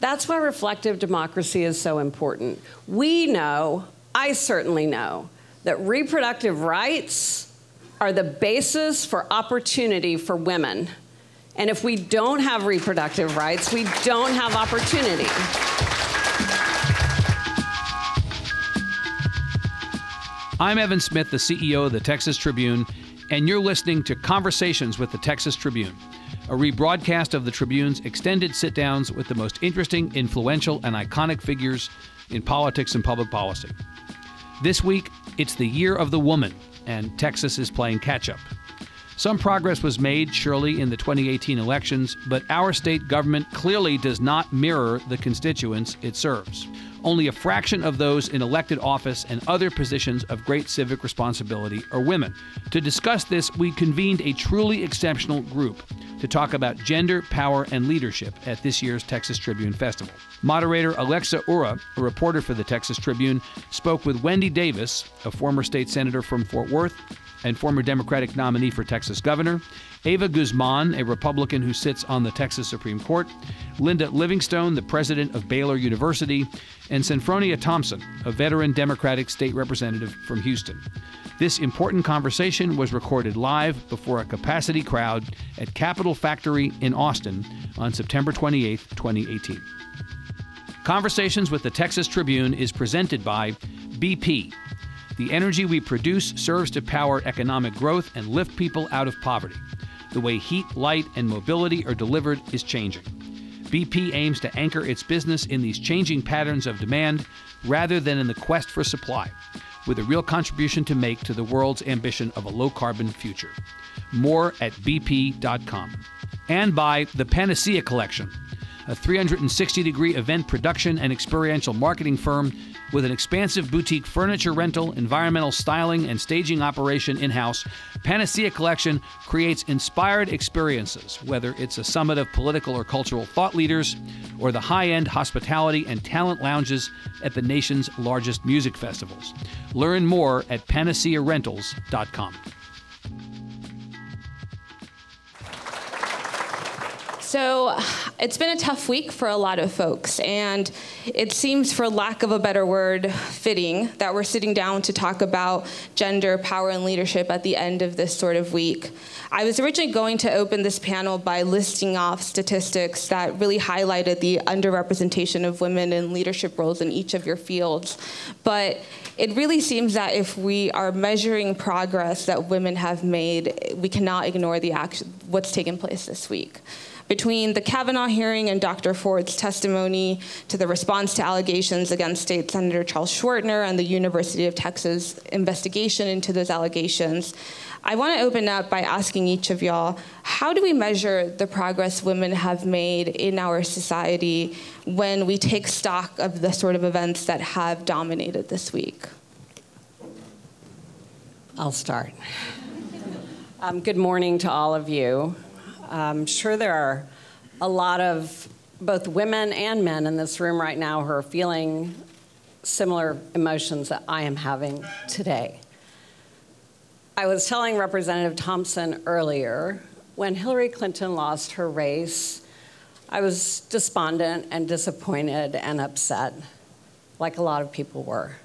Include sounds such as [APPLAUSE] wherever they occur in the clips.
That's why reflective democracy is so important. We know, I certainly know, that reproductive rights are the basis for opportunity for women. And if we don't have reproductive rights, we don't have opportunity. I'm Evan Smith, the CEO of the Texas Tribune, and you're listening to Conversations with the Texas Tribune, a rebroadcast of the Tribune's extended sit downs with the most interesting, influential, and iconic figures in politics and public policy. This week, it's the Year of the Woman, and Texas is playing catch up. Some progress was made, surely, in the 2018 elections, but our state government clearly does not mirror the constituents it serves. Only a fraction of those in elected office and other positions of great civic responsibility are women. To discuss this, we convened a truly exceptional group to talk about gender, power, and leadership at this year's Texas Tribune Festival. Moderator Alexa Ura, a reporter for the Texas Tribune, spoke with Wendy Davis, a former state senator from Fort Worth, and former Democratic nominee for Texas governor, Eva Guzman, a Republican who sits on the Texas Supreme Court, Linda Livingstone, the president of Baylor University, and Senfronia Thompson, a veteran Democratic state representative from Houston. This important conversation was recorded live before a capacity crowd at Capital Factory in Austin on September 28, 2018. Conversations with the Texas Tribune is presented by BP the energy we produce serves to power economic growth and lift people out of poverty. The way heat, light, and mobility are delivered is changing. BP aims to anchor its business in these changing patterns of demand rather than in the quest for supply, with a real contribution to make to the world's ambition of a low carbon future. More at bp.com. And by the Panacea Collection, a 360 degree event production and experiential marketing firm with an expansive boutique furniture rental, environmental styling, and staging operation in house, Panacea Collection creates inspired experiences, whether it's a summit of political or cultural thought leaders or the high end hospitality and talent lounges at the nation's largest music festivals. Learn more at panacearentals.com. So it's been a tough week for a lot of folks, and it seems, for lack of a better word, fitting that we're sitting down to talk about gender, power, and leadership at the end of this sort of week. I was originally going to open this panel by listing off statistics that really highlighted the underrepresentation of women in leadership roles in each of your fields, but it really seems that if we are measuring progress that women have made, we cannot ignore the action, what's taken place this week between the Kavanaugh hearing and Dr. Ford's testimony to the response to allegations against State Senator Charles Schwertner and the University of Texas investigation into those allegations, I want to open up by asking each of y'all how do we measure the progress women have made in our society when we take stock of the sort of events that have dominated this week? I'll start. [LAUGHS] Um, good morning to all of you. I'm sure there are a lot of both women and men in this room right now who are feeling similar emotions that I am having today. I was telling Representative Thompson earlier when Hillary Clinton lost her race, I was despondent and disappointed and upset, like a lot of people were.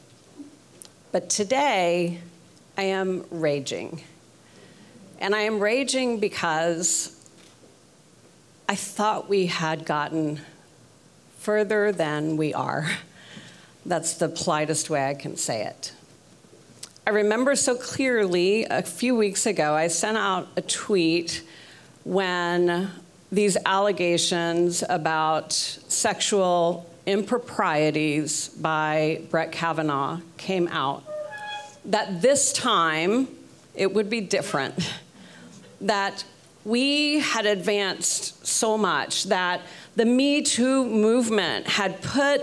But today, I am raging. And I am raging because I thought we had gotten further than we are. That's the politest way I can say it. I remember so clearly a few weeks ago, I sent out a tweet when these allegations about sexual improprieties by Brett Kavanaugh came out. That this time it would be different. That we had advanced so much that the Me Too movement had put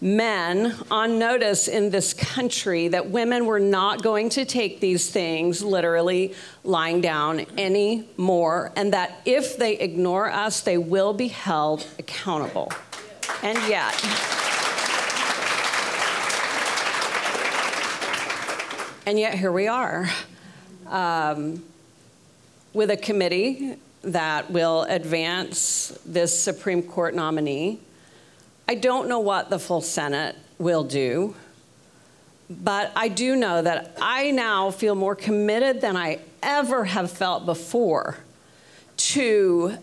men on notice in this country that women were not going to take these things literally lying down anymore, and that if they ignore us, they will be held accountable. And yet, and yet here we are. Um, with a committee that will advance this Supreme Court nominee. I don't know what the full Senate will do, but I do know that I now feel more committed than I ever have felt before to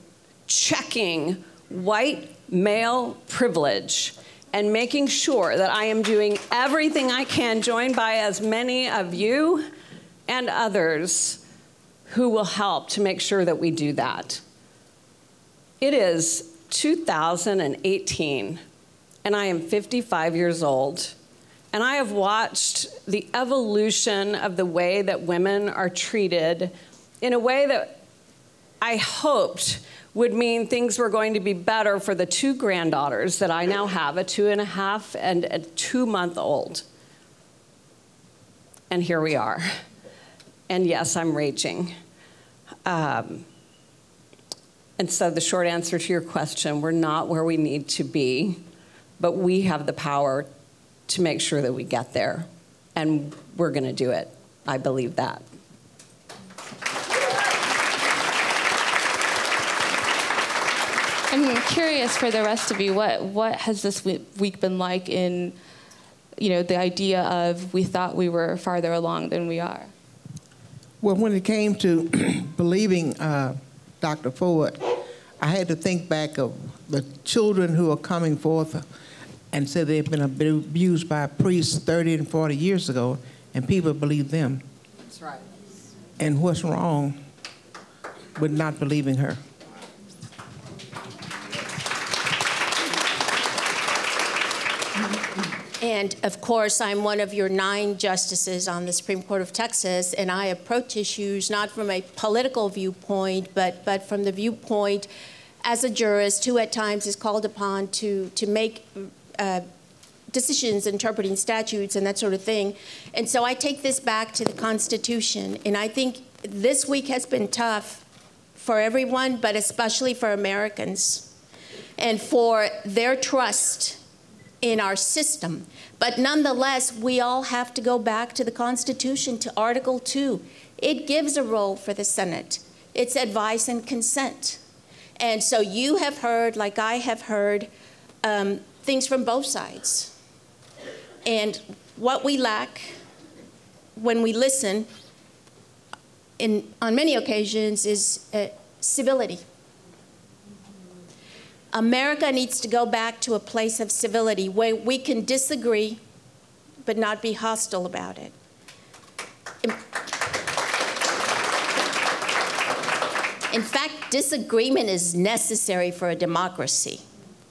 checking white male privilege and making sure that I am doing everything I can, joined by as many of you and others who will help to make sure that we do that. It is 2018, and I am 55 years old, and I have watched the evolution of the way that women are treated in a way that I hoped would mean things were going to be better for the two granddaughters that I now have a two and a half and a two month old. And here we are. And yes, I'm raging. Um, and so, the short answer to your question we're not where we need to be, but we have the power to make sure that we get there. And we're going to do it. I believe that. I'm curious for the rest of you, what, what has this week been like in, you know, the idea of we thought we were farther along than we are? Well, when it came to [CLEARS THROAT] believing uh, Dr. Ford, I had to think back of the children who are coming forth and said they've been abused by priests 30 and 40 years ago, and people believe them. That's right. And what's wrong with not believing her? And of course, I'm one of your nine justices on the Supreme Court of Texas, and I approach issues not from a political viewpoint, but, but from the viewpoint as a jurist who at times is called upon to, to make uh, decisions interpreting statutes and that sort of thing. And so I take this back to the Constitution, and I think this week has been tough for everyone, but especially for Americans, and for their trust in our system. But nonetheless, we all have to go back to the Constitution, to Article 2. It gives a role for the Senate, it's advice and consent. And so you have heard, like I have heard, um, things from both sides. And what we lack when we listen, in, on many occasions, is uh, civility. America needs to go back to a place of civility where we can disagree but not be hostile about it. In fact, disagreement is necessary for a democracy.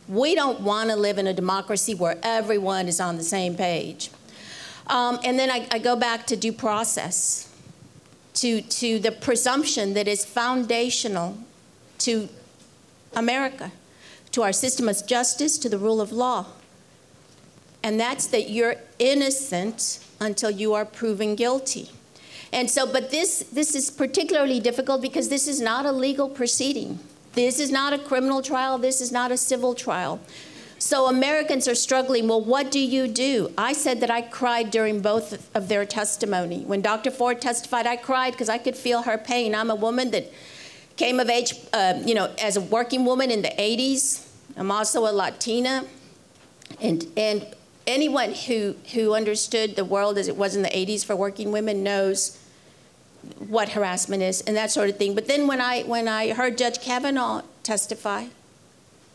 We don't want to live in a democracy where everyone is on the same page. Um, and then I, I go back to due process, to, to the presumption that is foundational to America to our system of justice, to the rule of law. And that's that you're innocent until you are proven guilty. And so, but this, this is particularly difficult because this is not a legal proceeding. This is not a criminal trial. This is not a civil trial. So Americans are struggling. Well, what do you do? I said that I cried during both of their testimony. When Dr. Ford testified, I cried because I could feel her pain. I'm a woman that Came of age, uh, you know, as a working woman in the 80s. I'm also a Latina. And, and anyone who, who understood the world as it was in the 80s for working women knows what harassment is and that sort of thing. But then when I, when I heard Judge Kavanaugh testify,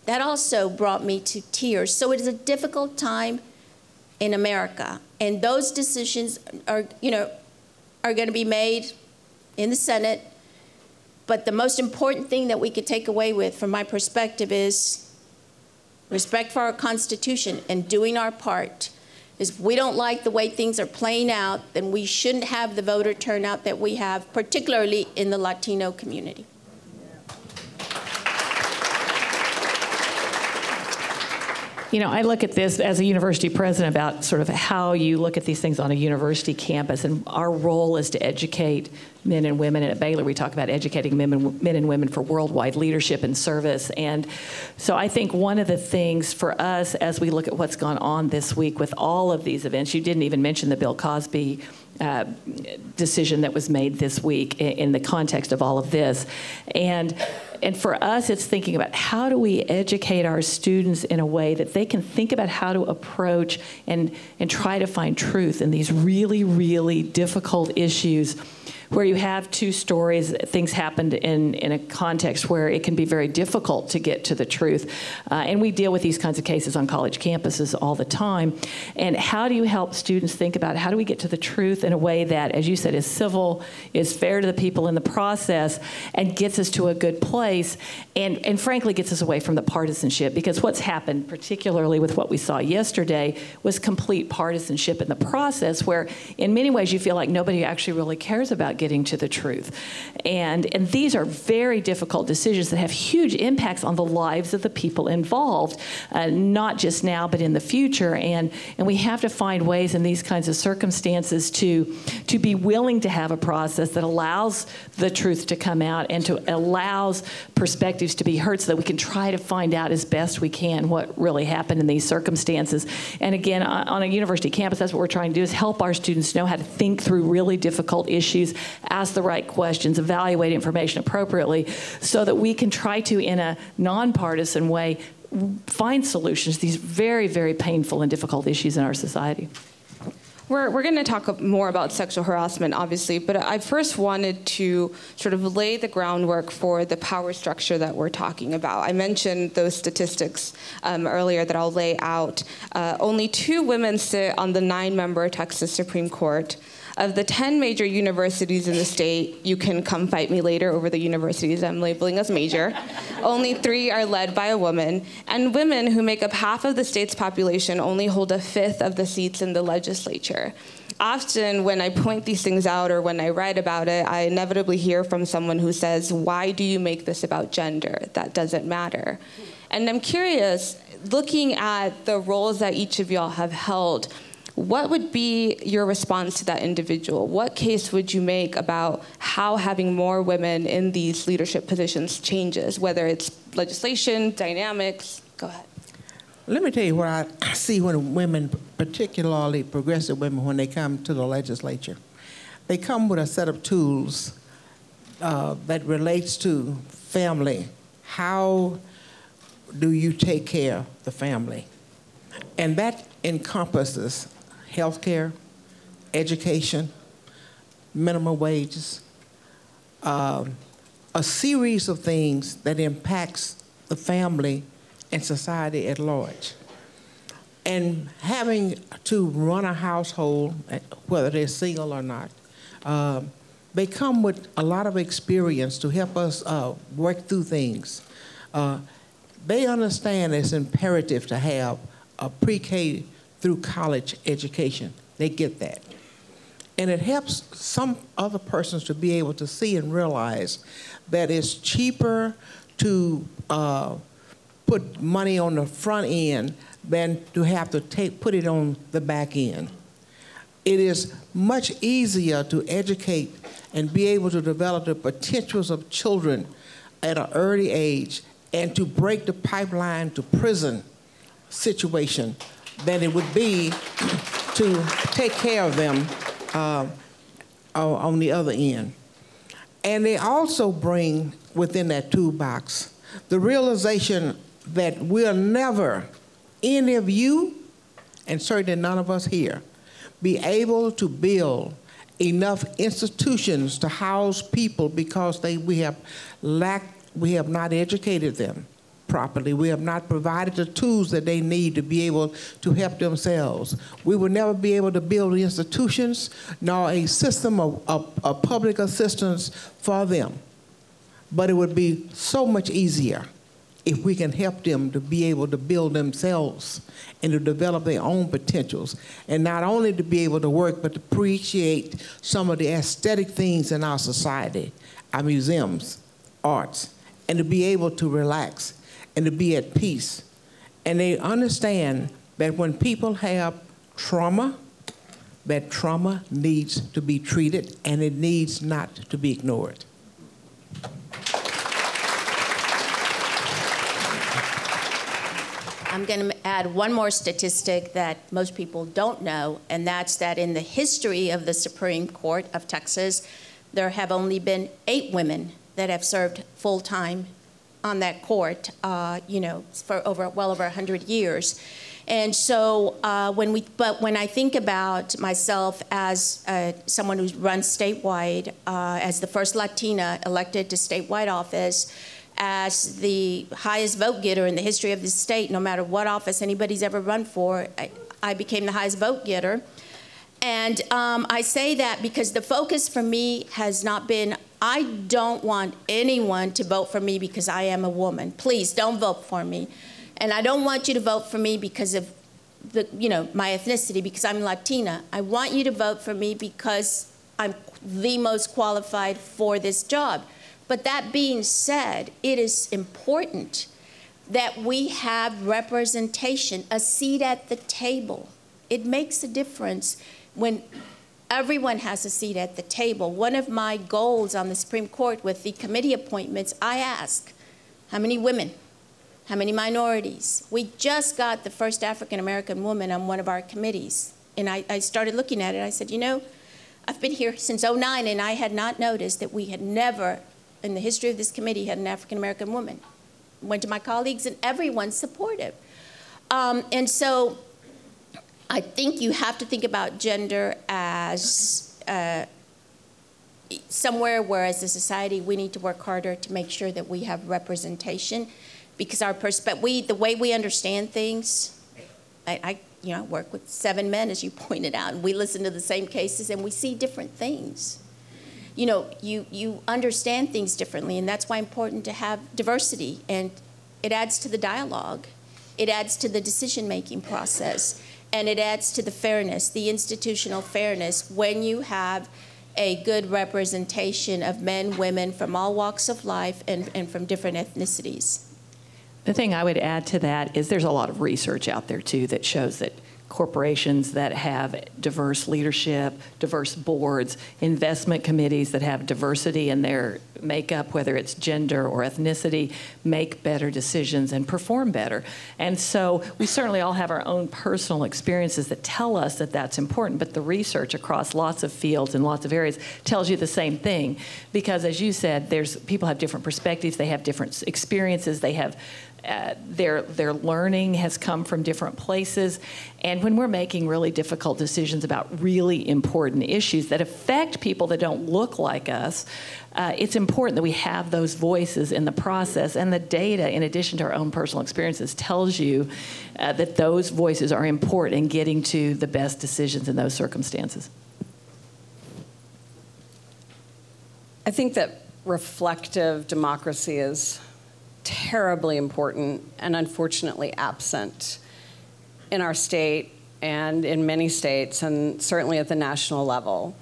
that also brought me to tears. So it is a difficult time in America. And those decisions are, you know, are going to be made in the Senate but the most important thing that we could take away with, from my perspective, is respect for our Constitution and doing our part. Is we don't like the way things are playing out, then we shouldn't have the voter turnout that we have, particularly in the Latino community. You know, I look at this as a university president about sort of how you look at these things on a university campus, and our role is to educate men and women. And at Baylor, we talk about educating men and, men and women for worldwide leadership and service. And so I think one of the things for us as we look at what's gone on this week with all of these events, you didn't even mention the Bill Cosby uh, decision that was made this week in, in the context of all of this. And and for us, it's thinking about how do we educate our students in a way that they can think about how to approach and, and try to find truth in these really, really difficult issues where you have two stories, things happened in, in a context where it can be very difficult to get to the truth. Uh, and we deal with these kinds of cases on college campuses all the time. And how do you help students think about how do we get to the truth in a way that, as you said, is civil, is fair to the people in the process, and gets us to a good place, and, and frankly gets us away from the partisanship? Because what's happened, particularly with what we saw yesterday, was complete partisanship in the process, where in many ways you feel like nobody actually really cares about getting to the truth. And, and these are very difficult decisions that have huge impacts on the lives of the people involved, uh, not just now, but in the future. And, and we have to find ways in these kinds of circumstances to, to be willing to have a process that allows the truth to come out and to allows perspectives to be heard so that we can try to find out as best we can what really happened in these circumstances. And again, on a university campus, that's what we're trying to do is help our students know how to think through really difficult issues ask the right questions, evaluate information appropriately, so that we can try to, in a nonpartisan way, find solutions to these very, very painful and difficult issues in our society. We're, we're going to talk more about sexual harassment, obviously, but I first wanted to sort of lay the groundwork for the power structure that we're talking about. I mentioned those statistics um, earlier that I'll lay out. Uh, only two women sit on the nine member Texas Supreme Court. Of the 10 major universities in the state, you can come fight me later over the universities I'm labeling as major. only three are led by a woman. And women, who make up half of the state's population, only hold a fifth of the seats in the legislature. Often, when I point these things out or when I write about it, I inevitably hear from someone who says, Why do you make this about gender? That doesn't matter. And I'm curious, looking at the roles that each of y'all have held, what would be your response to that individual? What case would you make about how having more women in these leadership positions changes, whether it's legislation, dynamics? Go ahead. Let me tell you what I see when women, particularly progressive women, when they come to the legislature. They come with a set of tools uh, that relates to family. How do you take care of the family? And that encompasses health care, education, minimum wages, um, a series of things that impacts the family and society at large. And having to run a household, whether they're single or not, uh, they come with a lot of experience to help us uh, work through things. Uh, they understand it's imperative to have a pre-K through college education. They get that. And it helps some other persons to be able to see and realize that it's cheaper to uh, put money on the front end than to have to take, put it on the back end. It is much easier to educate and be able to develop the potentials of children at an early age and to break the pipeline to prison situation than it would be to take care of them uh, on the other end. And they also bring within that toolbox the realization that we'll never, any of you, and certainly none of us here, be able to build enough institutions to house people because they, we have lacked, we have not educated them properly. We have not provided the tools that they need to be able to help themselves. We will never be able to build institutions nor a system of, of, of public assistance for them. But it would be so much easier if we can help them to be able to build themselves and to develop their own potentials. And not only to be able to work, but to appreciate some of the aesthetic things in our society, our museums, arts, and to be able to relax and to be at peace. And they understand that when people have trauma, that trauma needs to be treated and it needs not to be ignored. I'm going to add one more statistic that most people don't know, and that's that in the history of the Supreme Court of Texas, there have only been eight women that have served full time on that court, uh, you know, for over well over 100 years. And so uh, when we, but when I think about myself as uh, someone who runs statewide, uh, as the first Latina elected to statewide office, as the highest vote getter in the history of the state, no matter what office anybody's ever run for, I, I became the highest vote getter. And um, I say that because the focus for me has not been I don't want anyone to vote for me because I am a woman. Please don't vote for me. And I don't want you to vote for me because of the, you know, my ethnicity, because I'm Latina. I want you to vote for me because I'm the most qualified for this job. But that being said, it is important that we have representation, a seat at the table. It makes a difference when everyone has a seat at the table. One of my goals on the Supreme Court with the committee appointments, I ask, how many women? How many minorities? We just got the first African American woman on one of our committees. And I, I, started looking at it. I said, you know, I've been here since 09 and I had not noticed that we had never, in the history of this committee, had an African American woman. Went to my colleagues and everyone's supportive. Um, and so I think you have to think about gender as uh, somewhere where, as a society, we need to work harder to make sure that we have representation, because our perspective, we, the way we understand things, I, I, you know, I work with seven men, as you [LAUGHS] pointed out, and we listen to the same cases and we see different things. You know, you you understand things differently, and that's why important to have diversity, and it adds to the dialogue, it adds to the decision-making process and it adds to the fairness, the institutional fairness, when you have a good representation of men, women from all walks of life and, and from different ethnicities. The thing I would add to that is there's a lot of research out there too that shows that corporations that have diverse leadership, diverse boards, investment committees that have diversity in their makeup, whether it's gender or ethnicity, make better decisions and perform better. And so we certainly all have our own personal experiences that tell us that that's important, but the research across lots of fields and lots of areas tells you the same thing. Because as you said, there's people have different perspectives, they have different experiences, they have uh, their their learning has come from different places, and when we're making really difficult decisions about really important issues that affect people that don't look like us, uh, it's important that we have those voices in the process. And the data, in addition to our own personal experiences, tells you uh, that those voices are important in getting to the best decisions in those circumstances. I think that reflective democracy is terribly important and unfortunately absent in our state and in many states, and certainly at the national level.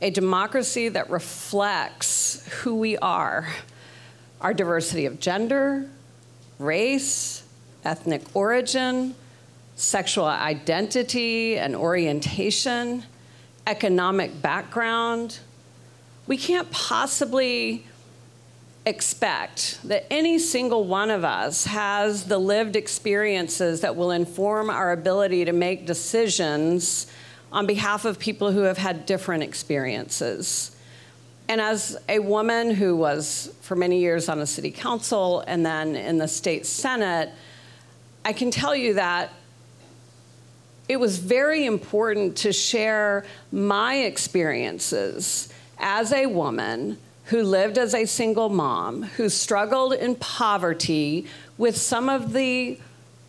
A democracy that reflects who we are, our diversity of gender, race, ethnic origin, sexual identity and orientation, economic background. We can't possibly expect that any single one of us has the lived experiences that will inform our ability to make decisions on behalf of people who have had different experiences. And as a woman who was for many years on the city council and then in the state senate, I can tell you that it was very important to share my experiences as a woman who lived as a single mom, who struggled in poverty with some of the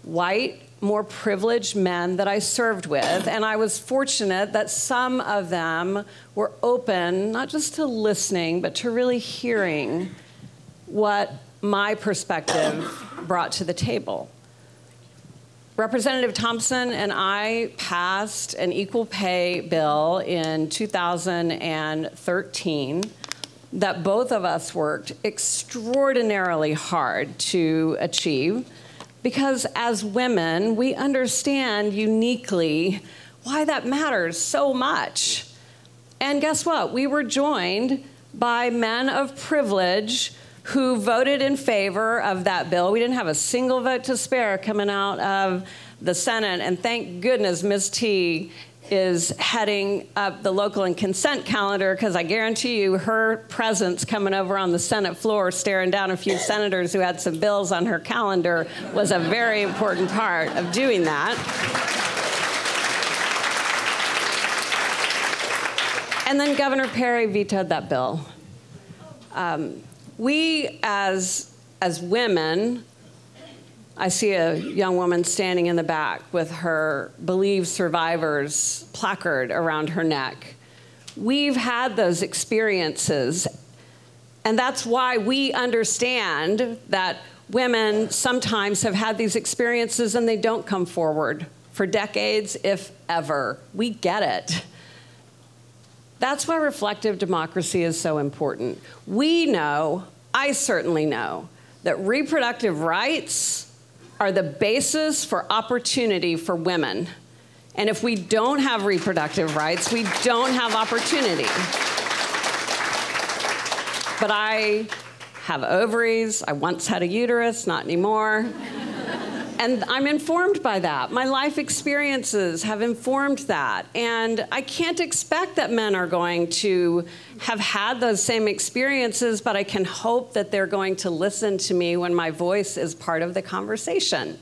white, more privileged men that I served with. And I was fortunate that some of them were open, not just to listening, but to really hearing what my perspective brought to the table. Representative Thompson and I passed an equal pay bill in 2013 that both of us worked extraordinarily hard to achieve because as women, we understand uniquely why that matters so much. And guess what? We were joined by men of privilege who voted in favor of that bill. We didn't have a single vote to spare coming out of the Senate, and thank goodness Ms. T is heading up the local and consent calendar because I guarantee you her presence coming over on the Senate floor, staring down a few senators who had some bills on her calendar, was a very important part of doing that. And then Governor Perry vetoed that bill. Um, we, as, as women, I see a young woman standing in the back with her Believe Survivors placard around her neck. We've had those experiences, and that's why we understand that women sometimes have had these experiences and they don't come forward for decades, if ever. We get it. That's why reflective democracy is so important. We know, I certainly know, that reproductive rights are the basis for opportunity for women. And if we don't have reproductive rights, we don't have opportunity. But I have ovaries. I once had a uterus, not anymore. And I'm informed by that. My life experiences have informed that. And I can't expect that men are going to have had those same experiences, but I can hope that they're going to listen to me when my voice is part of the conversation.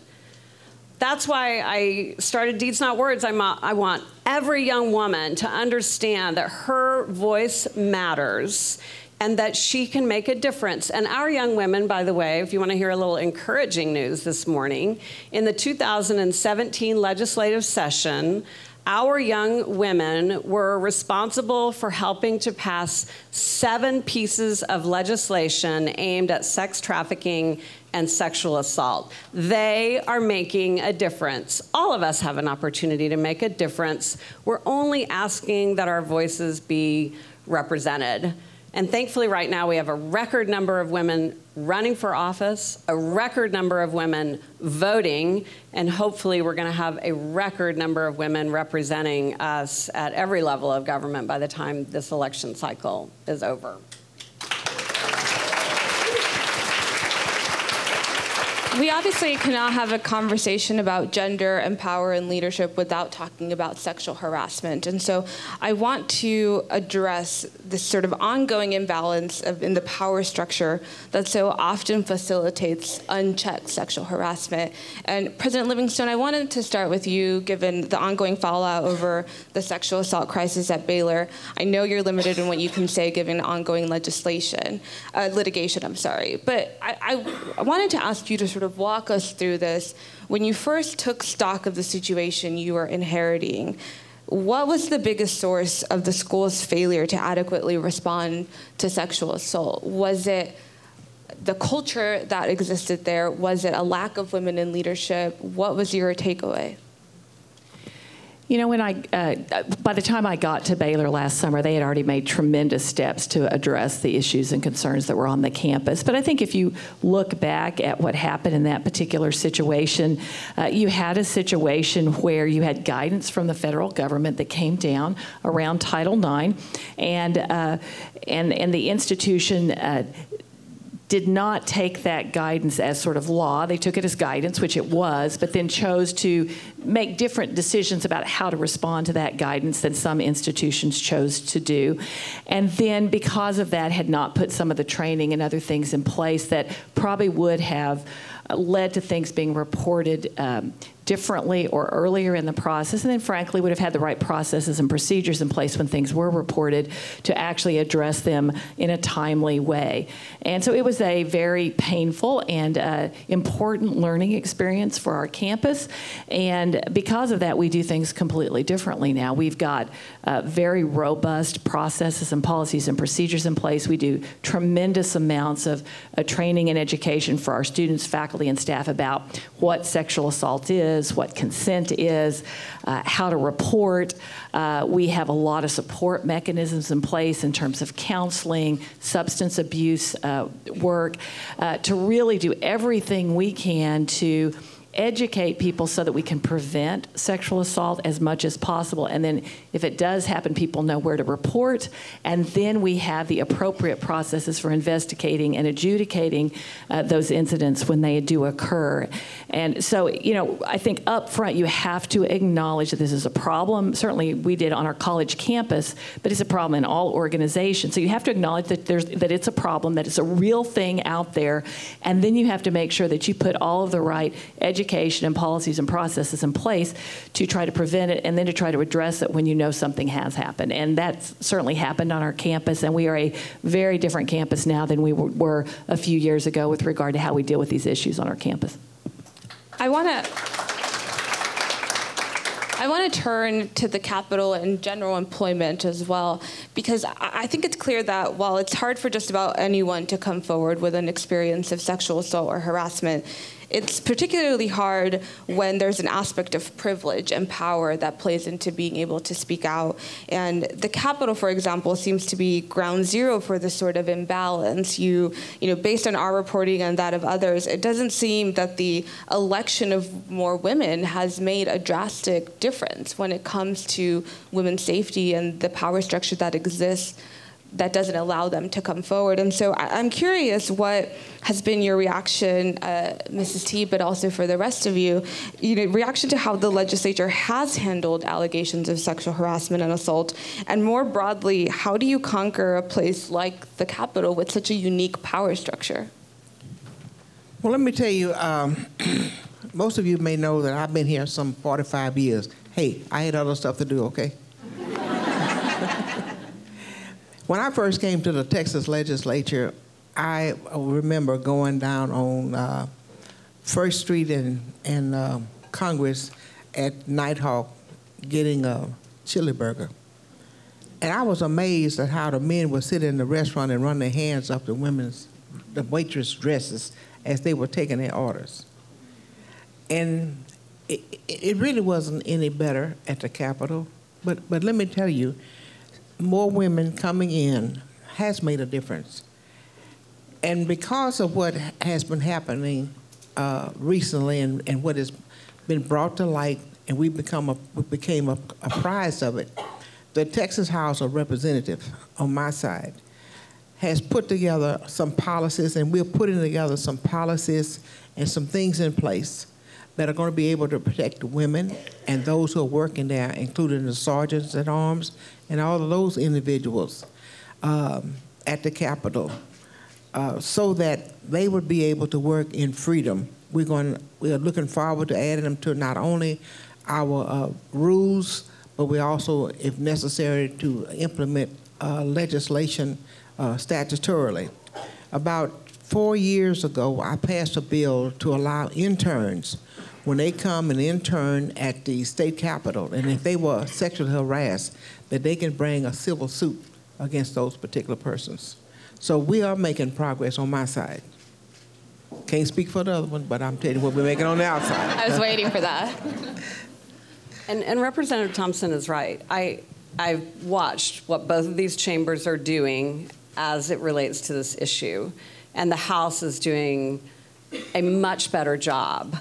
That's why I started Deeds Not Words. I'm a, i want every young woman to understand that her voice matters and that she can make a difference. And our young women, by the way, if you want to hear a little encouraging news this morning, in the 2017 legislative session, our young women were responsible for helping to pass seven pieces of legislation aimed at sex trafficking and sexual assault. They are making a difference. All of us have an opportunity to make a difference. We're only asking that our voices be represented. And thankfully, right now, we have a record number of women running for office, a record number of women voting, and hopefully, we're going to have a record number of women representing us at every level of government by the time this election cycle is over. We obviously cannot have a conversation about gender and power and leadership without talking about sexual harassment. And so I want to address this sort of ongoing imbalance of, in the power structure that so often facilitates unchecked sexual harassment. And President Livingstone, I wanted to start with you, given the ongoing fallout over the sexual assault crisis at Baylor. I know you're limited in what you can say given ongoing legislation, uh, litigation, I'm sorry. But I, I, I wanted to ask you to sort of of walk us through this. When you first took stock of the situation you were inheriting, what was the biggest source of the school's failure to adequately respond to sexual assault? Was it the culture that existed there? Was it a lack of women in leadership? What was your takeaway? You know, when I, uh, by the time I got to Baylor last summer, they had already made tremendous steps to address the issues and concerns that were on the campus. But I think if you look back at what happened in that particular situation, uh, you had a situation where you had guidance from the federal government that came down around Title IX, and uh, and and the institution uh, did not take that guidance as sort of law. They took it as guidance, which it was, but then chose to make different decisions about how to respond to that guidance than some institutions chose to do. And then, because of that, had not put some of the training and other things in place that probably would have led to things being reported um, differently or earlier in the process, and then frankly would have had the right processes and procedures in place when things were reported to actually address them in a timely way. And so it was a very painful and uh, important learning experience for our campus. And because of that, we do things completely differently now. We've got uh, very robust processes and policies and procedures in place. We do tremendous amounts of uh, training and education for our students, faculty, and staff about what sexual assault is is, what consent is, uh, how to report. Uh, we have a lot of support mechanisms in place in terms of counseling, substance abuse uh, work, uh, to really do everything we can to educate people so that we can prevent sexual assault as much as possible. And then if it does happen, people know where to report. And then we have the appropriate processes for investigating and adjudicating uh, those incidents when they do occur. And so, you know, I think up front you have to acknowledge that this is a problem. Certainly we did on our college campus, but it's a problem in all organizations. So you have to acknowledge that there's that it's a problem, that it's a real thing out there, and then you have to make sure that you put all of the right education and policies and processes in place to try to prevent it and then to try to address it when you know something has happened. And that's certainly happened on our campus, and we are a very different campus now than we were a few years ago with regard to how we deal with these issues on our campus. I want to. I want to turn to the Capitol and general employment as well, because I think it's clear that while it's hard for just about anyone to come forward with an experience of sexual assault or harassment, it's particularly hard when there's an aspect of privilege and power that plays into being able to speak out. And the Capitol, for example, seems to be ground zero for this sort of imbalance. You, you know, based on our reporting and that of others, it doesn't seem that the election of more women has made a drastic difference when it comes to women's safety and the power structure that exists that doesn't allow them to come forward. And so I, am curious what has been your reaction, uh, Mrs. T, but also for the rest of you, you know, reaction to how the legislature has handled allegations of sexual harassment and assault, and more broadly, how do you conquer a place like the Capitol with such a unique power structure? Well, let me tell you, um, [CLEARS THROAT] most of you may know that I've been here some 45 years. Hey, I had other stuff to do, okay? When I first came to the Texas legislature, I remember going down on uh, First Street and, uh, Congress at Nighthawk getting a chili burger. And I was amazed at how the men would sit in the restaurant and run their hands up the women's, the waitress dresses as they were taking their orders. And it, it really wasn't any better at the Capitol. But, but let me tell you, more women coming in has made a difference. And because of what has been happening uh, recently and, and what has been brought to light, and we become a, we became a, apprised of it, the Texas House of Representatives on my side has put together some policies, and we're putting together some policies and some things in place that are going to be able to protect women and those who are working there, including the sergeants at arms and all of those individuals um, at the Capitol, uh, so that they would be able to work in freedom. We're going. We are looking forward to adding them to not only our uh, rules, but we also, if necessary, to implement uh, legislation uh, statutorily. About four years ago, I passed a bill to allow interns when they come and intern at the state capitol, and if they were sexually harassed, that they can bring a civil suit against those particular persons. So we are making progress on my side. Can't speak for the other one, but I'm telling you what we're making on the outside. I was waiting for that. [LAUGHS] And, and Representative Thompson is right. I, I've watched what both of these chambers are doing as it relates to this issue, and the House is doing a much better job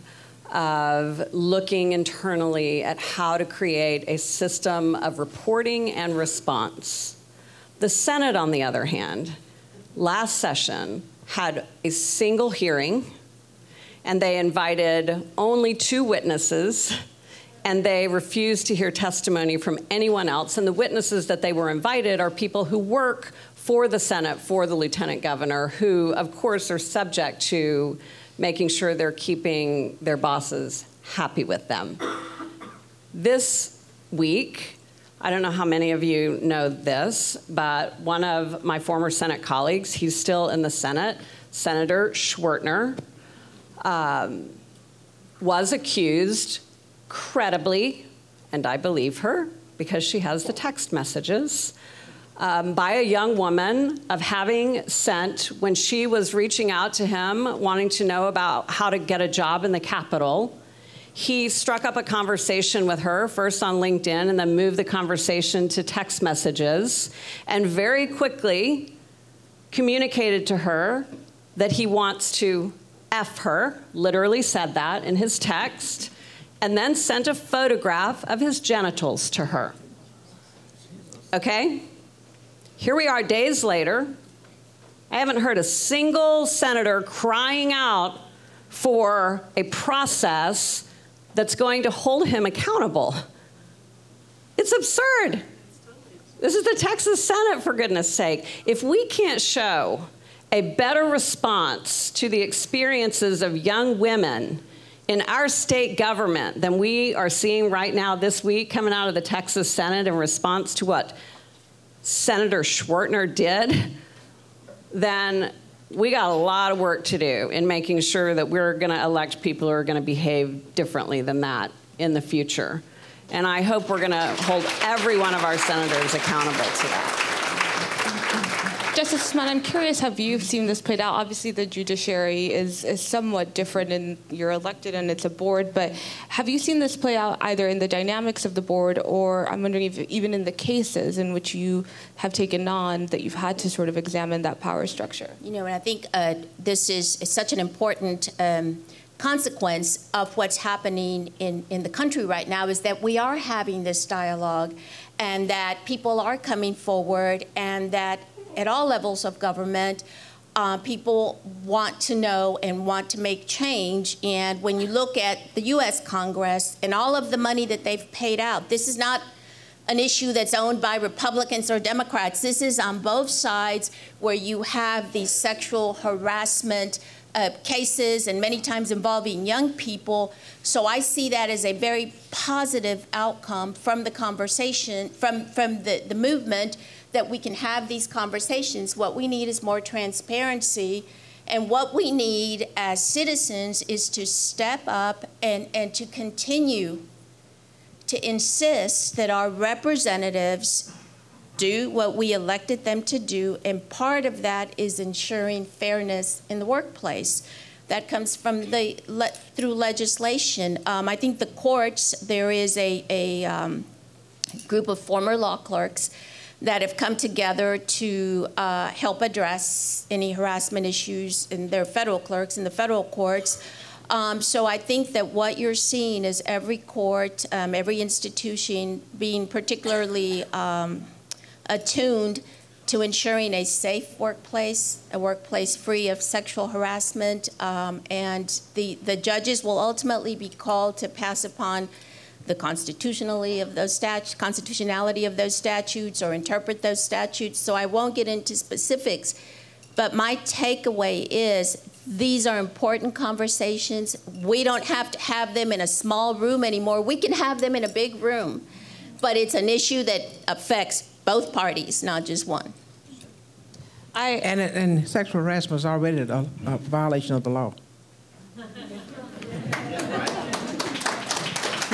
of looking internally at how to create a system of reporting and response. The Senate, on the other hand, last session had a single hearing and they invited only two witnesses and they refused to hear testimony from anyone else. And the witnesses that they were invited are people who work for the Senate, for the lieutenant governor, who, of course, are subject to making sure they're keeping their bosses happy with them. This week, I don't know how many of you know this, but one of my former Senate colleagues, he's still in the Senate, Senator Schwertner, um, was accused credibly, and I believe her because she has the text messages, um, by a young woman of having sent, when she was reaching out to him, wanting to know about how to get a job in the capital. He struck up a conversation with her, first on LinkedIn, and then moved the conversation to text messages, and very quickly communicated to her that he wants to F her, literally said that in his text, and then sent a photograph of his genitals to her. Okay? Here we are days later. I haven't heard a single senator crying out for a process that's going to hold him accountable. It's absurd. This is the Texas Senate, for goodness sake. If we can't show a better response to the experiences of young women in our state government than we are seeing right now this week coming out of the Texas Senate in response to what Senator Schwertner did, then we got a lot of work to do in making sure that we're going to elect people who are going to behave differently than that in the future. And I hope we're going to hold every one of our senators accountable to that. Justice Smart, I'm curious how you've seen this played out. Obviously, the judiciary is, is somewhat different, and you're elected and it's a board. But have you seen this play out either in the dynamics of the board, or I'm wondering if even in the cases in which you have taken on that you've had to sort of examine that power structure? You know, and I think uh, this is, is such an important um, consequence of what's happening in, in the country right now is that we are having this dialogue and that people are coming forward and that at all levels of government, uh, people want to know and want to make change. And when you look at the U.S. Congress and all of the money that they've paid out, this is not an issue that's owned by Republicans or Democrats. This is on both sides where you have these sexual harassment uh, cases and many times involving young people. So I see that as a very positive outcome from the conversation, from, from the, the movement that we can have these conversations. What we need is more transparency. And what we need as citizens is to step up and, and to continue to insist that our representatives do what we elected them to do. And part of that is ensuring fairness in the workplace. That comes from the le- through legislation. Um, I think the courts. There is a, a um, group of former law clerks that have come together to uh, help address any harassment issues in their federal clerks in the federal courts. Um, so I think that what you're seeing is every court, um, every institution being particularly um, attuned to ensuring a safe workplace, a workplace free of sexual harassment, um, and the, the judges will ultimately be called to pass upon the constitutionality of those stat- constitutionality of those statutes or interpret those statutes. So I won't get into specifics, but my takeaway is these are important conversations. We don't have to have them in a small room anymore. We can have them in a big room, but it's an issue that affects both parties, not just one. I, And, and sexual harassment is already a, a violation of the law. [LAUGHS]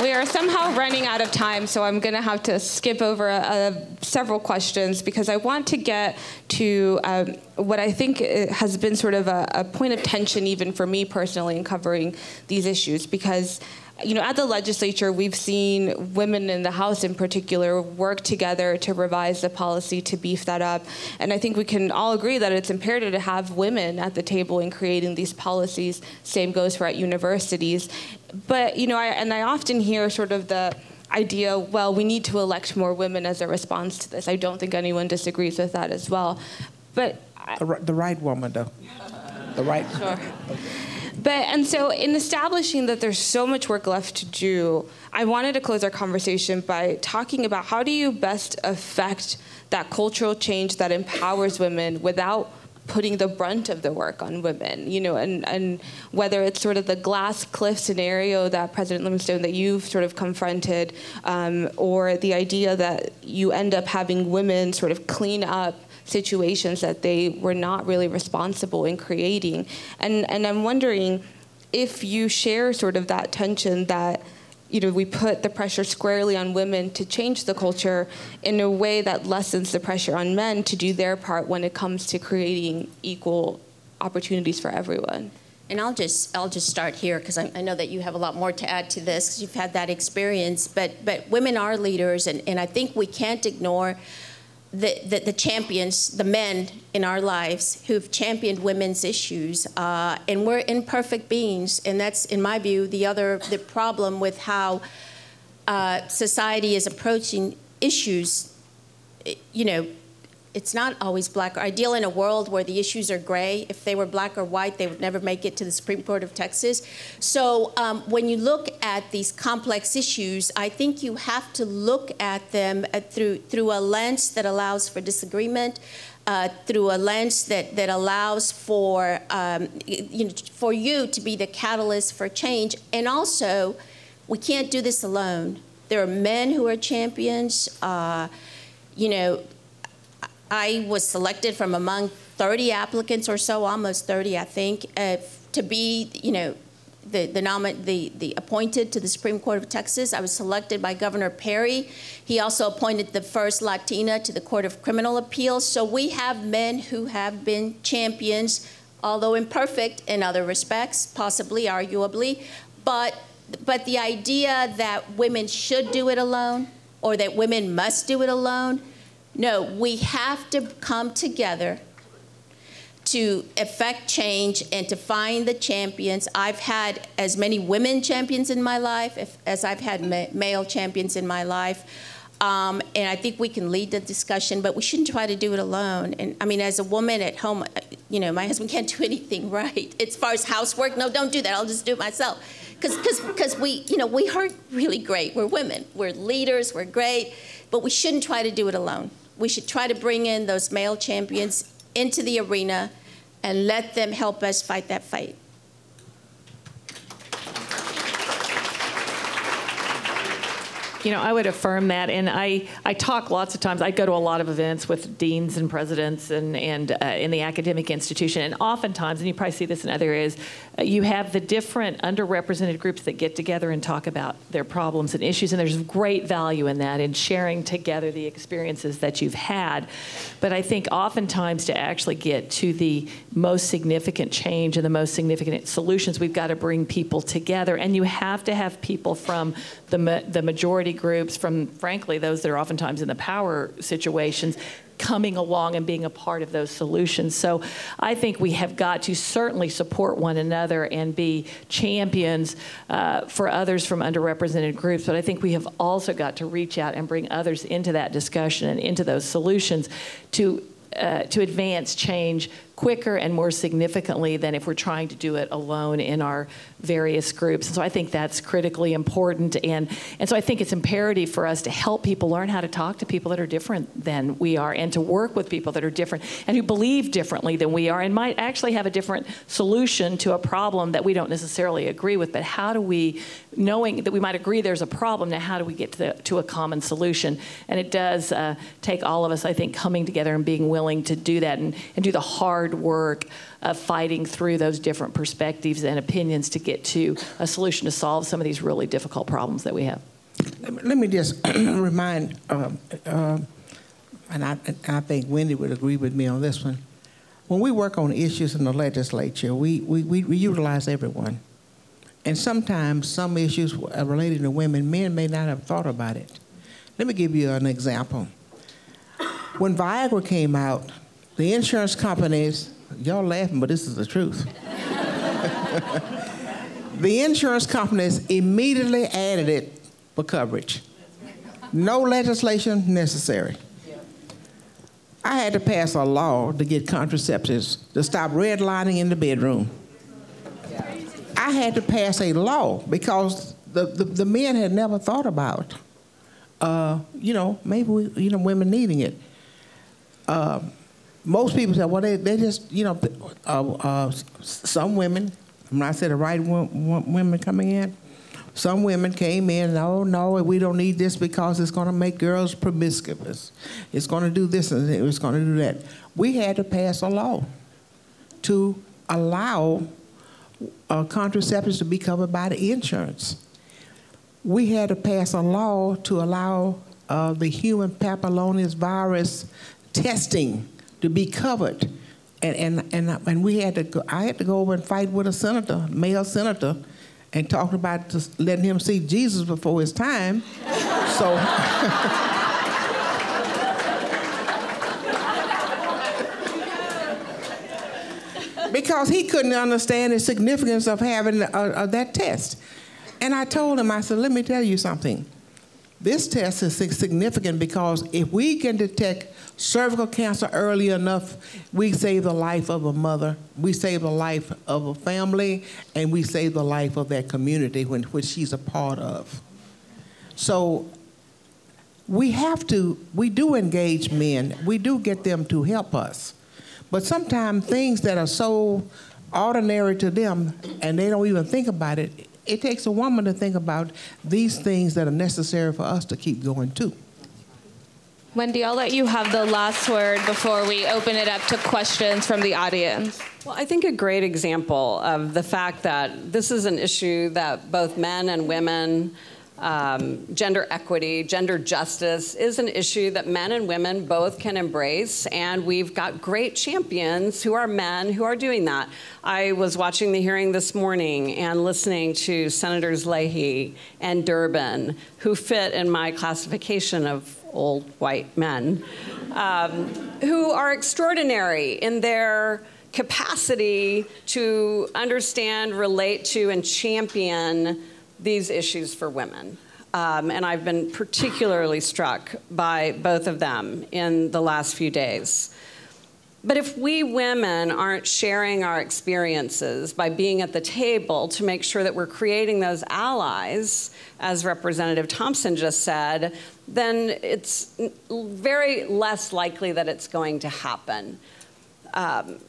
We are somehow running out of time, so I'm going to have to skip over uh, several questions because I want to get to um, what I think has been sort of a, a point of tension, even for me personally, in covering these issues. Because you know, at the legislature, we've seen women in the House in particular work together to revise the policy to beef that up. And I think we can all agree that it's imperative to have women at the table in creating these policies. Same goes for at universities. But, you know, I, and I often hear sort of the idea, well, we need to elect more women as a response to this. I don't think anyone disagrees with that as well. But I, The, ri- the right woman, though. The right. Sure. [LAUGHS] But and so in establishing that there's so much work left to do, I wanted to close our conversation by talking about how do you best affect that cultural change that empowers women without putting the brunt of the work on women, you know, and, and whether it's sort of the glass cliff scenario that President Livingstone that you've sort of confronted, um, or the idea that you end up having women sort of clean up situations that they were not really responsible in creating. And, and I'm wondering if you share sort of that tension that you know, we put the pressure squarely on women to change the culture in a way that lessens the pressure on men to do their part when it comes to creating equal opportunities for everyone. And I'll just I'll just start here because I, I, know that you have a lot more to add to this because you've had that experience. But but women are leaders, and, and I think we can't ignore the, the, the champions, the men in our lives who've championed women's issues, uh, and we're imperfect beings, and that's, in my view, the other the problem with how uh, society is approaching issues. You know, it's not always black. I deal in a world where the issues are gray. If they were black or white, they would never make it to the Supreme Court of Texas. So um, when you look at these complex issues, I think you have to look at them at, through through a lens that allows for disagreement. Uh, through a lens that, that allows for um, you know, for you to be the catalyst for change, and also, we can't do this alone. There are men who are champions. Uh, you know, I was selected from among 30 applicants or so, almost 30, I think, uh, to be, you know, the, the, nomin- the, the appointed to the Supreme Court of Texas. I was selected by Governor Perry. He also appointed the first Latina to the Court of Criminal Appeals. So we have men who have been champions, although imperfect in other respects, possibly, arguably. But, but the idea that women should do it alone or that women must do it alone no, we have to come together to effect change and to find the champions. I've had as many women champions in my life as I've had ma- male champions in my life. Um, and I think we can lead the discussion, but we shouldn't try to do it alone. And I mean, as a woman at home, you know, my husband can't [LAUGHS] do anything right. As far as housework, no, don't do that. I'll just do it myself. Because we, you know, we are really great. We're women. We're leaders. We're great. But we shouldn't try to do it alone we should try to bring in those male champions into the arena and let them help us fight that fight. You know, I would affirm that, and I, I talk lots of times. I go to a lot of events with deans and presidents and and uh, in the academic institution, and oftentimes, and you probably see this in other areas, uh, you have the different underrepresented groups that get together and talk about their problems and issues, and there's great value in that in sharing together the experiences that you've had. But I think oftentimes to actually get to the most significant change and the most significant solutions, we've got to bring people together, and you have to have people from the ma- the majority groups, from frankly those that are oftentimes in the power situations, coming along and being a part of those solutions. So I think we have got to certainly support one another and be champions uh, for others from underrepresented groups. But I think we have also got to reach out and bring others into that discussion and into those solutions to uh, to advance change quicker and more significantly than if we're trying to do it alone in our various groups. And so I think that's critically important. And, and so I think it's imperative for us to help people learn how to talk to people that are different than we are and to work with people that are different and who believe differently than we are and might actually have a different solution to a problem that we don't necessarily agree with. But how do we, knowing that we might agree there's a problem, now how do we get to, the, to a common solution? And it does uh, take all of us, I think, coming together and being willing to do that and, and do the hard work of fighting through those different perspectives and opinions to get to a solution to solve some of these really difficult problems that we have. Let me just [CLEARS THROAT] remind, uh, uh, and I, I think Wendy would agree with me on this one. When we work on issues in the legislature, we, we, we, we utilize everyone. And sometimes some issues related to women, men may not have thought about it. Let me give you an example. When Viagra came out, the insurance companies, y'all laughing, but this is the truth. the insurance companies immediately added it for coverage. No legislation necessary. I had to pass a law to get contraceptives to stop redlining in the bedroom. I had to pass a law because the, the, the men had never thought about, uh, you know, maybe we, you know, women needing it. Uh, most people say, well, they, they just, you know, uh, uh, some women, when I said the right women coming in, some women came in, oh, no, we don't need this because it's going to make girls promiscuous. It's going to do this and it's going to do that. We had to pass a law to allow uh, contraceptives to be covered by the insurance. We had to pass a law to allow uh, the human papillomavirus virus testing to be covered. And, and, and, and we had to go, I had to go over and fight with a senator, male senator, and talk about just letting him see Jesus before his time. [LAUGHS] so. [LAUGHS] because he couldn't understand the significance of having a, a, that test. And I told him, I said, let me tell you something. This test is significant because if we can detect cervical cancer early enough, we save the life of a mother, we save the life of a family, and we save the life of that community when, which she's a part of. So we have to, we do engage men, we do get them to help us. But sometimes things that are so ordinary to them and they don't even think about it, it takes a woman to think about these things that are necessary for us to keep going too. Wendy, I'll let you have the last word before we open it up to questions from the audience. Well, I think a great example of the fact that this is an issue that both men and women um, gender equity, gender justice is an issue that men and women both can embrace, and we've got great champions who are men who are doing that. I was watching the hearing this morning and listening to Senators Leahy and Durbin, who fit in my classification of old white men, um, who are extraordinary in their capacity to understand, relate to, and champion these issues for women. Um, and I've been particularly struck by both of them in the last few days. But if we women aren't sharing our experiences by being at the table to make sure that we're creating those allies, as Representative Thompson just said, then it's very less likely that it's going to happen. Um,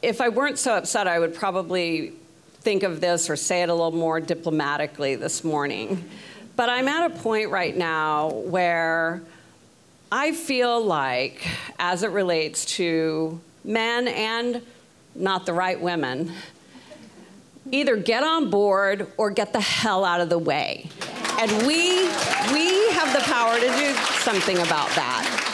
if I weren't so upset, I would probably think of this or say it a little more diplomatically this morning. But I'm at a point right now where I feel like, as it relates to men and not the right women, either get on board or get the hell out of the way. And we, we have the power to do something about that.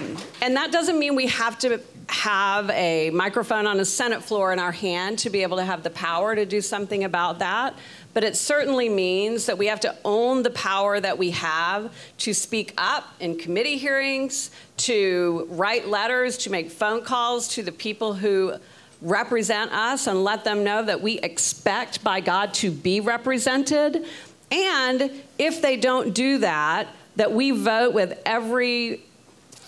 Um, and that doesn't mean we have to have a microphone on a Senate floor in our hand to be able to have the power to do something about that. But it certainly means that we have to own the power that we have to speak up in committee hearings, to write letters, to make phone calls to the people who represent us and let them know that we expect by God to be represented. And if they don't do that, that we vote with every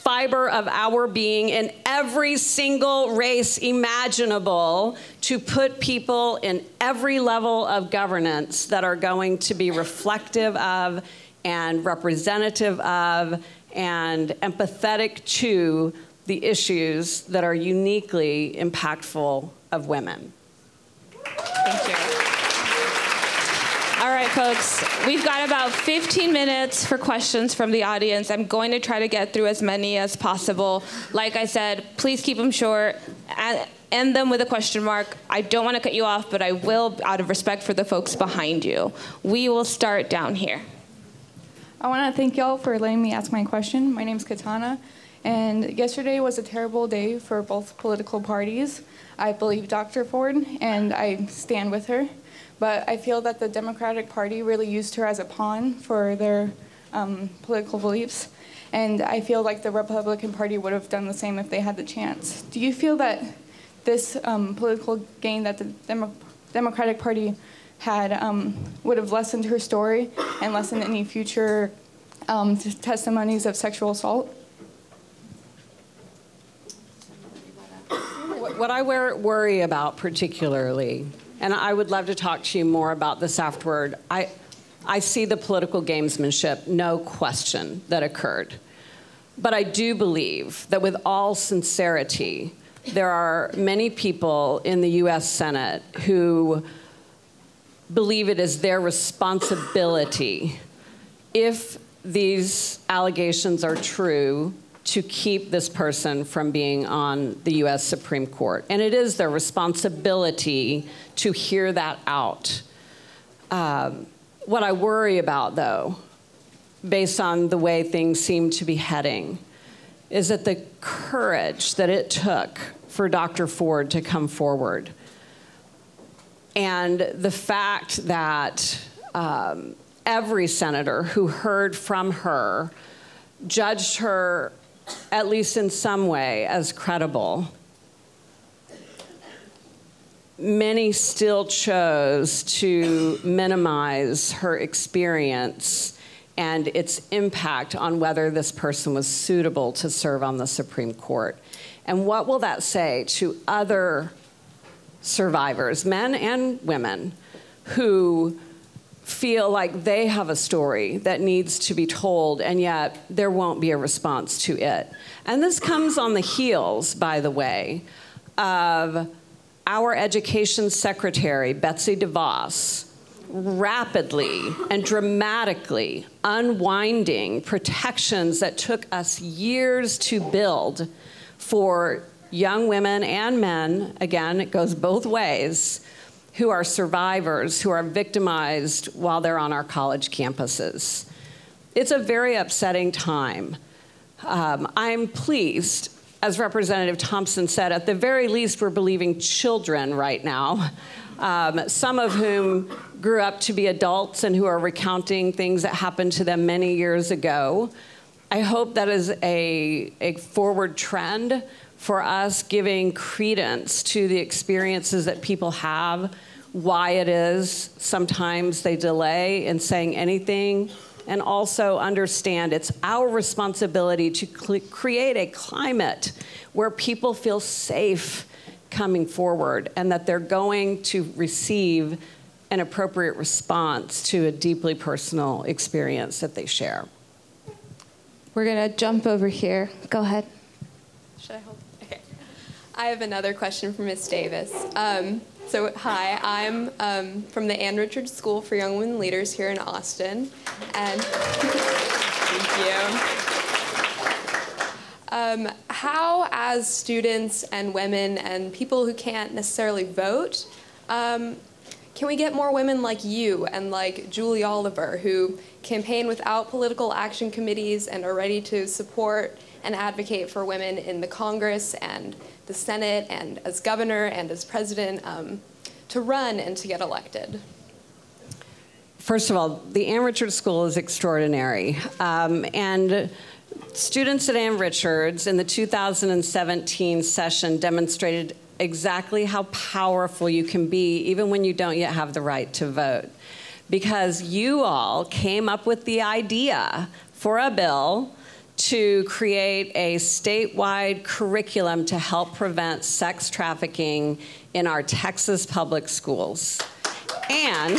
fiber of our being in every single race imaginable to put people in every level of governance that are going to be reflective of and representative of and empathetic to the issues that are uniquely impactful of women. Thank you. All right, folks, we've got about 15 minutes for questions from the audience. I'm going to try to get through as many as possible. Like I said, please keep them short. End them with a question mark. I don't want to cut you off, but I will out of respect for the folks behind you. We will start down here. I want to thank y'all for letting me ask my question. My name is Katana, and yesterday was a terrible day for both political parties. I believe Dr. Ford, and I stand with her. But I feel that the Democratic Party really used her as a pawn for their um, political beliefs. And I feel like the Republican Party would have done the same if they had the chance. Do you feel that this um, political gain that the Demo- Democratic Party had um, would have lessened her story and lessened any future um, testimonies of sexual assault? What I worry about particularly and I would love to talk to you more about this afterward. I, I see the political gamesmanship, no question, that occurred. But I do believe that with all sincerity, there are many people in the US Senate who believe it is their responsibility, if these allegations are true, to keep this person from being on the US Supreme Court. And it is their responsibility to hear that out. Um, what I worry about, though, based on the way things seem to be heading, is that the courage that it took for Dr. Ford to come forward and the fact that um, every senator who heard from her judged her, at least in some way, as credible many still chose to minimize her experience and its impact on whether this person was suitable to serve on the Supreme Court. And what will that say to other survivors, men and women, who feel like they have a story that needs to be told, and yet there won't be a response to it? And this comes on the heels, by the way, of our education secretary, Betsy DeVos, rapidly and dramatically unwinding protections that took us years to build for young women and men, again, it goes both ways, who are survivors, who are victimized while they're on our college campuses. It's a very upsetting time. Um, I'm pleased, as Representative Thompson said, at the very least, we're believing children right now, um, some of whom grew up to be adults and who are recounting things that happened to them many years ago. I hope that is a, a forward trend for us giving credence to the experiences that people have, why it is sometimes they delay in saying anything, and also understand it's our responsibility to cl- create a climate where people feel safe coming forward and that they're going to receive an appropriate response to a deeply personal experience that they share. We're going to jump over here. Go ahead. Should I hold? I have another question for Ms. Davis. Um, so, hi, I'm um, from the Ann Richards School for Young Women Leaders here in Austin. And [LAUGHS] thank you. Um, how, as students and women and people who can't necessarily vote, um, can we get more women like you and like Julie Oliver who campaign without political action committees and are ready to support and advocate for women in the Congress and the Senate and as governor and as president um, to run and to get elected? First of all, the Ann Richards School is extraordinary. Um, and students at Ann Richards in the 2017 session demonstrated exactly how powerful you can be even when you don't yet have the right to vote. Because you all came up with the idea for a bill to create a statewide curriculum to help prevent sex trafficking in our Texas public schools. And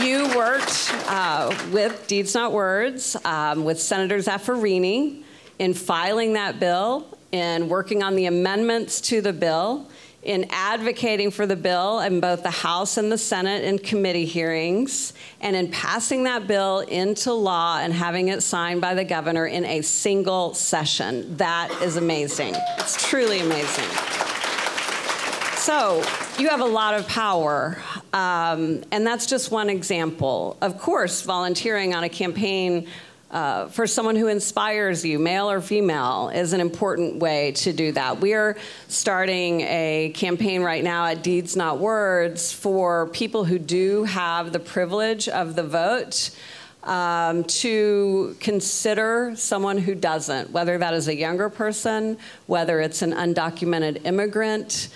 you worked uh, with Deeds Not Words, um, with Senator Zaffirini in filing that bill, and working on the amendments to the bill, in advocating for the bill in both the House and the Senate in committee hearings, and in passing that bill into law and having it signed by the governor in a single session. That is amazing. It's truly amazing. So, you have a lot of power, um, and that's just one example. Of course, volunteering on a campaign uh, for someone who inspires you, male or female, is an important way to do that. We're starting a campaign right now at Deeds Not Words for people who do have the privilege of the vote. Um, to consider someone who doesn't, whether that is a younger person, whether it's an undocumented immigrant,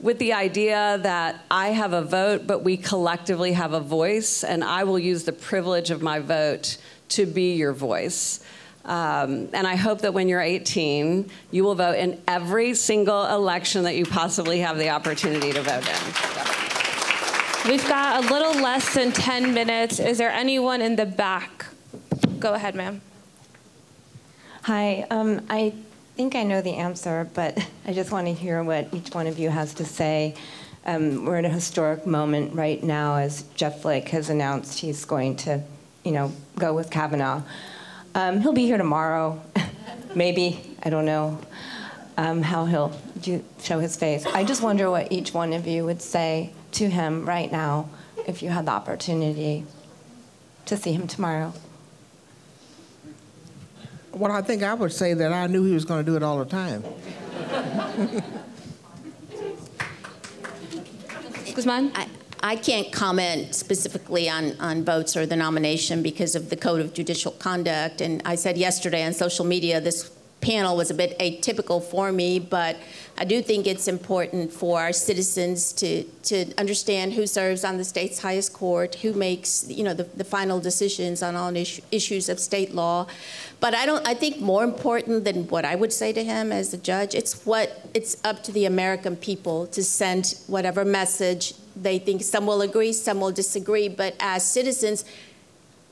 with the idea that I have a vote, but we collectively have a voice, and I will use the privilege of my vote to be your voice. Um, and I hope that when you're 18, you will vote in every single election that you possibly have the opportunity to vote in. We've got a little less than 10 minutes. Is there anyone in the back? Go ahead, ma'am. Hi, um, I think I know the answer, but [LAUGHS] I just want to hear what each one of you has to say. Um, we're in a historic moment right now as Jeff Flake has announced he's going to, you know, go with Kavanaugh. Um, he'll be here tomorrow, [LAUGHS] maybe, I don't know um, how he'll do, show his face. I just wonder what each one of you would say to him right now if you had the opportunity to see him tomorrow. Well, I think I would say that I knew he was going to do it all the time. Guzman? I, I can't comment specifically on, on votes or the nomination because of the Code of Judicial Conduct. And I said yesterday on social media this panel was a bit atypical for me, but I do think it's important for our citizens to, to understand who serves on the state's highest court, who makes you know the, the final decisions on all issue, issues of state law. But I don't. I think more important than what I would say to him as a judge, it's what it's up to the American people to send whatever message they think. Some will agree, some will disagree. But as citizens,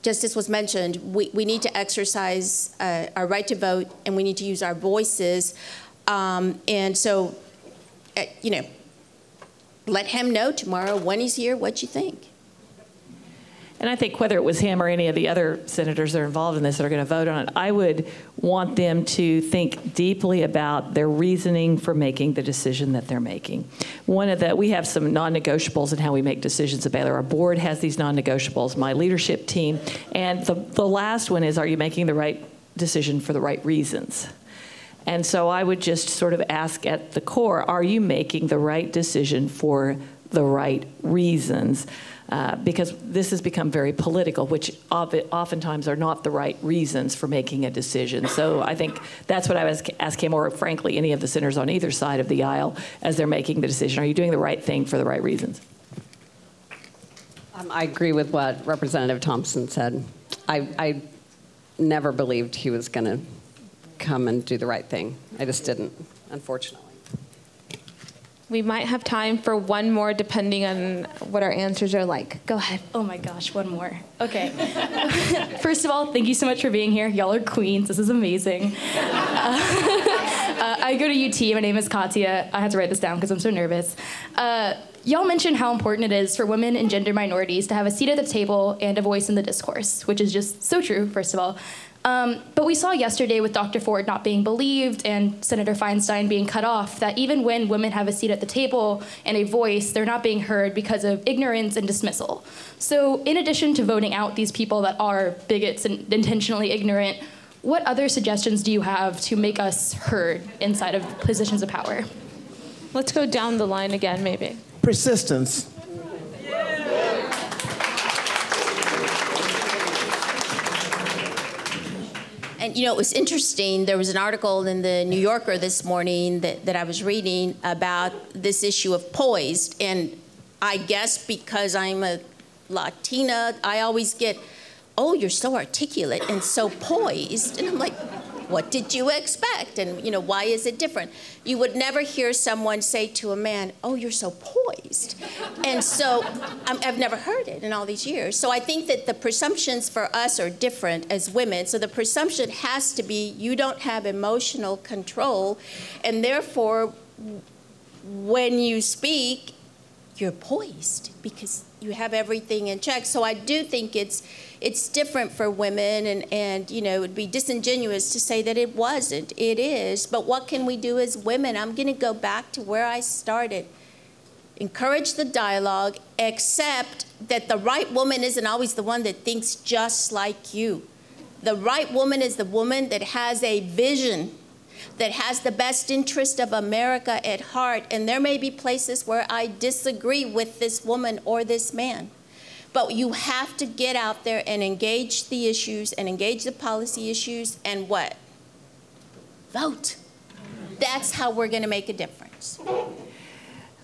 just as was mentioned, we, we need to exercise uh, our right to vote and we need to use our voices. Um, and so, uh, you know, let him know tomorrow when he's here what you think. And I think whether it was him or any of the other senators that are involved in this that are going to vote on it, I would want them to think deeply about their reasoning for making the decision that they're making. One of the, we have some non-negotiables in how we make decisions at Baylor. Our board has these non-negotiables, my leadership team, and the, the last one is, are you making the right decision for the right reasons? And so I would just sort of ask at the core, are you making the right decision for the right reasons? Uh, because this has become very political, which oftentimes are not the right reasons for making a decision. So I think that's what I was ask him, or frankly, any of the senators on either side of the aisle as they're making the decision. Are you doing the right thing for the right reasons? Um, I agree with what Representative Thompson said. I, I never believed he was going to come and do the right thing. I just didn't, unfortunately. We might have time for one more depending on what our answers are like. Go ahead. Oh my gosh, one more. Okay. [LAUGHS] First of all, thank you so much for being here. Y'all are queens. This is amazing. [LAUGHS] Uh, uh, I go to UT. My name is Katya. I had to write this down because I'm so nervous. Uh, y'all mentioned how important it is for women and gender minorities to have a seat at the table and a voice in the discourse, which is just so true, first of all. Um, but we saw yesterday with Dr. Ford not being believed and Senator Feinstein being cut off that even when women have a seat at the table and a voice, they're not being heard because of ignorance and dismissal. So, in addition to voting out these people that are bigots and intentionally ignorant, what other suggestions do you have to make us heard inside of positions of power? Let's go down the line again, maybe. Persistence. And you know, it was interesting. There was an article in the New Yorker this morning that, that I was reading about this issue of poised. And I guess because I'm a Latina, I always get, oh, you're so articulate and so poised. And I'm like, what did you expect? And, you know, why is it different? You would never hear someone say to a man, oh, you're so poised. And so i have never heard it in all these years. So I think that the presumptions for us are different as women. So the presumption has to be you don't have emotional control. And therefore, when you speak, you're poised because you have everything in check. So I do think it's it's different for women and, and you know it would be disingenuous to say that it wasn't. It is. But what can we do as women? I'm gonna go back to where I started. Encourage the dialogue, accept that the right woman isn't always the one that thinks just like you. The right woman is the woman that has a vision that has the best interest of America at heart. And there may be places where I disagree with this woman or this man. But you have to get out there and engage the issues and engage the policy issues and what? Vote. That's how we're going to make a difference.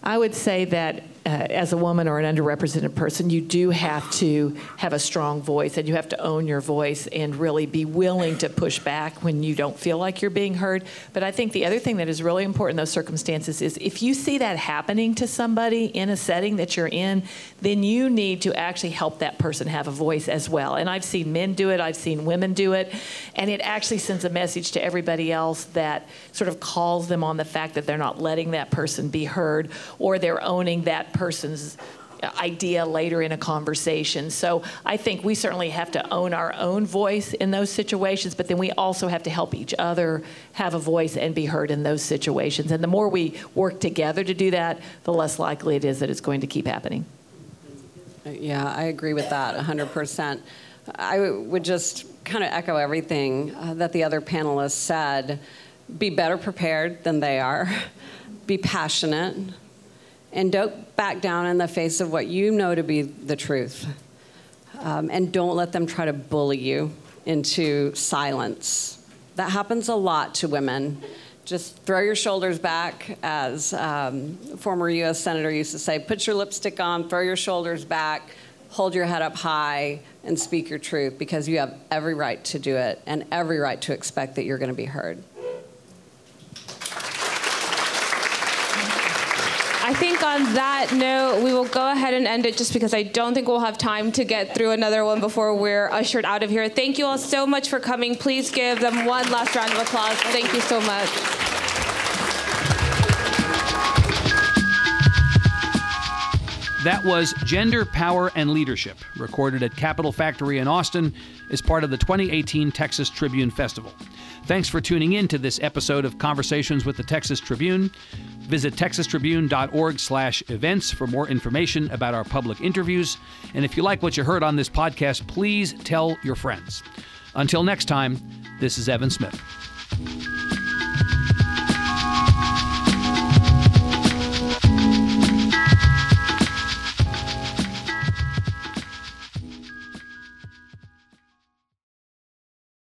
I would say that uh, as a woman or an underrepresented person, you do have to have a strong voice and you have to own your voice and really be willing to push back when you don't feel like you're being heard. But I think the other thing that is really important in those circumstances is if you see that happening to somebody in a setting that you're in, then you need to actually help that person have a voice as well. And I've seen men do it, I've seen women do it, and it actually sends a message to everybody else that sort of calls them on the fact that they're not letting that person be heard or they're owning that person's idea later in a conversation. So I think we certainly have to own our own voice in those situations, but then we also have to help each other have a voice and be heard in those situations. And the more we work together to do that, the less likely it is that it's going to keep happening. Yeah, I agree with that 100%. I would just kind of echo everything uh, that the other panelists said. Be better prepared than they are, [LAUGHS] be passionate and don't back down in the face of what you know to be the truth. Um, and don't let them try to bully you into silence. That happens a lot to women. Just throw your shoulders back, as um, former U.S. Senator used to say, put your lipstick on, throw your shoulders back, hold your head up high, and speak your truth because you have every right to do it and every right to expect that you're going to be heard. I think on that note, we will go ahead and end it just because I don't think we'll have time to get through another one before we're ushered out of here. Thank you all so much for coming. Please give them one last round of applause. Thank you so much. That was Gender, Power, and Leadership, recorded at Capital Factory in Austin as part of the 2018 Texas Tribune Festival. Thanks for tuning in to this episode of Conversations with the Texas Tribune. Visit texastribune.org/events for more information about our public interviews. And if you like what you heard on this podcast, please tell your friends. Until next time, this is Evan Smith.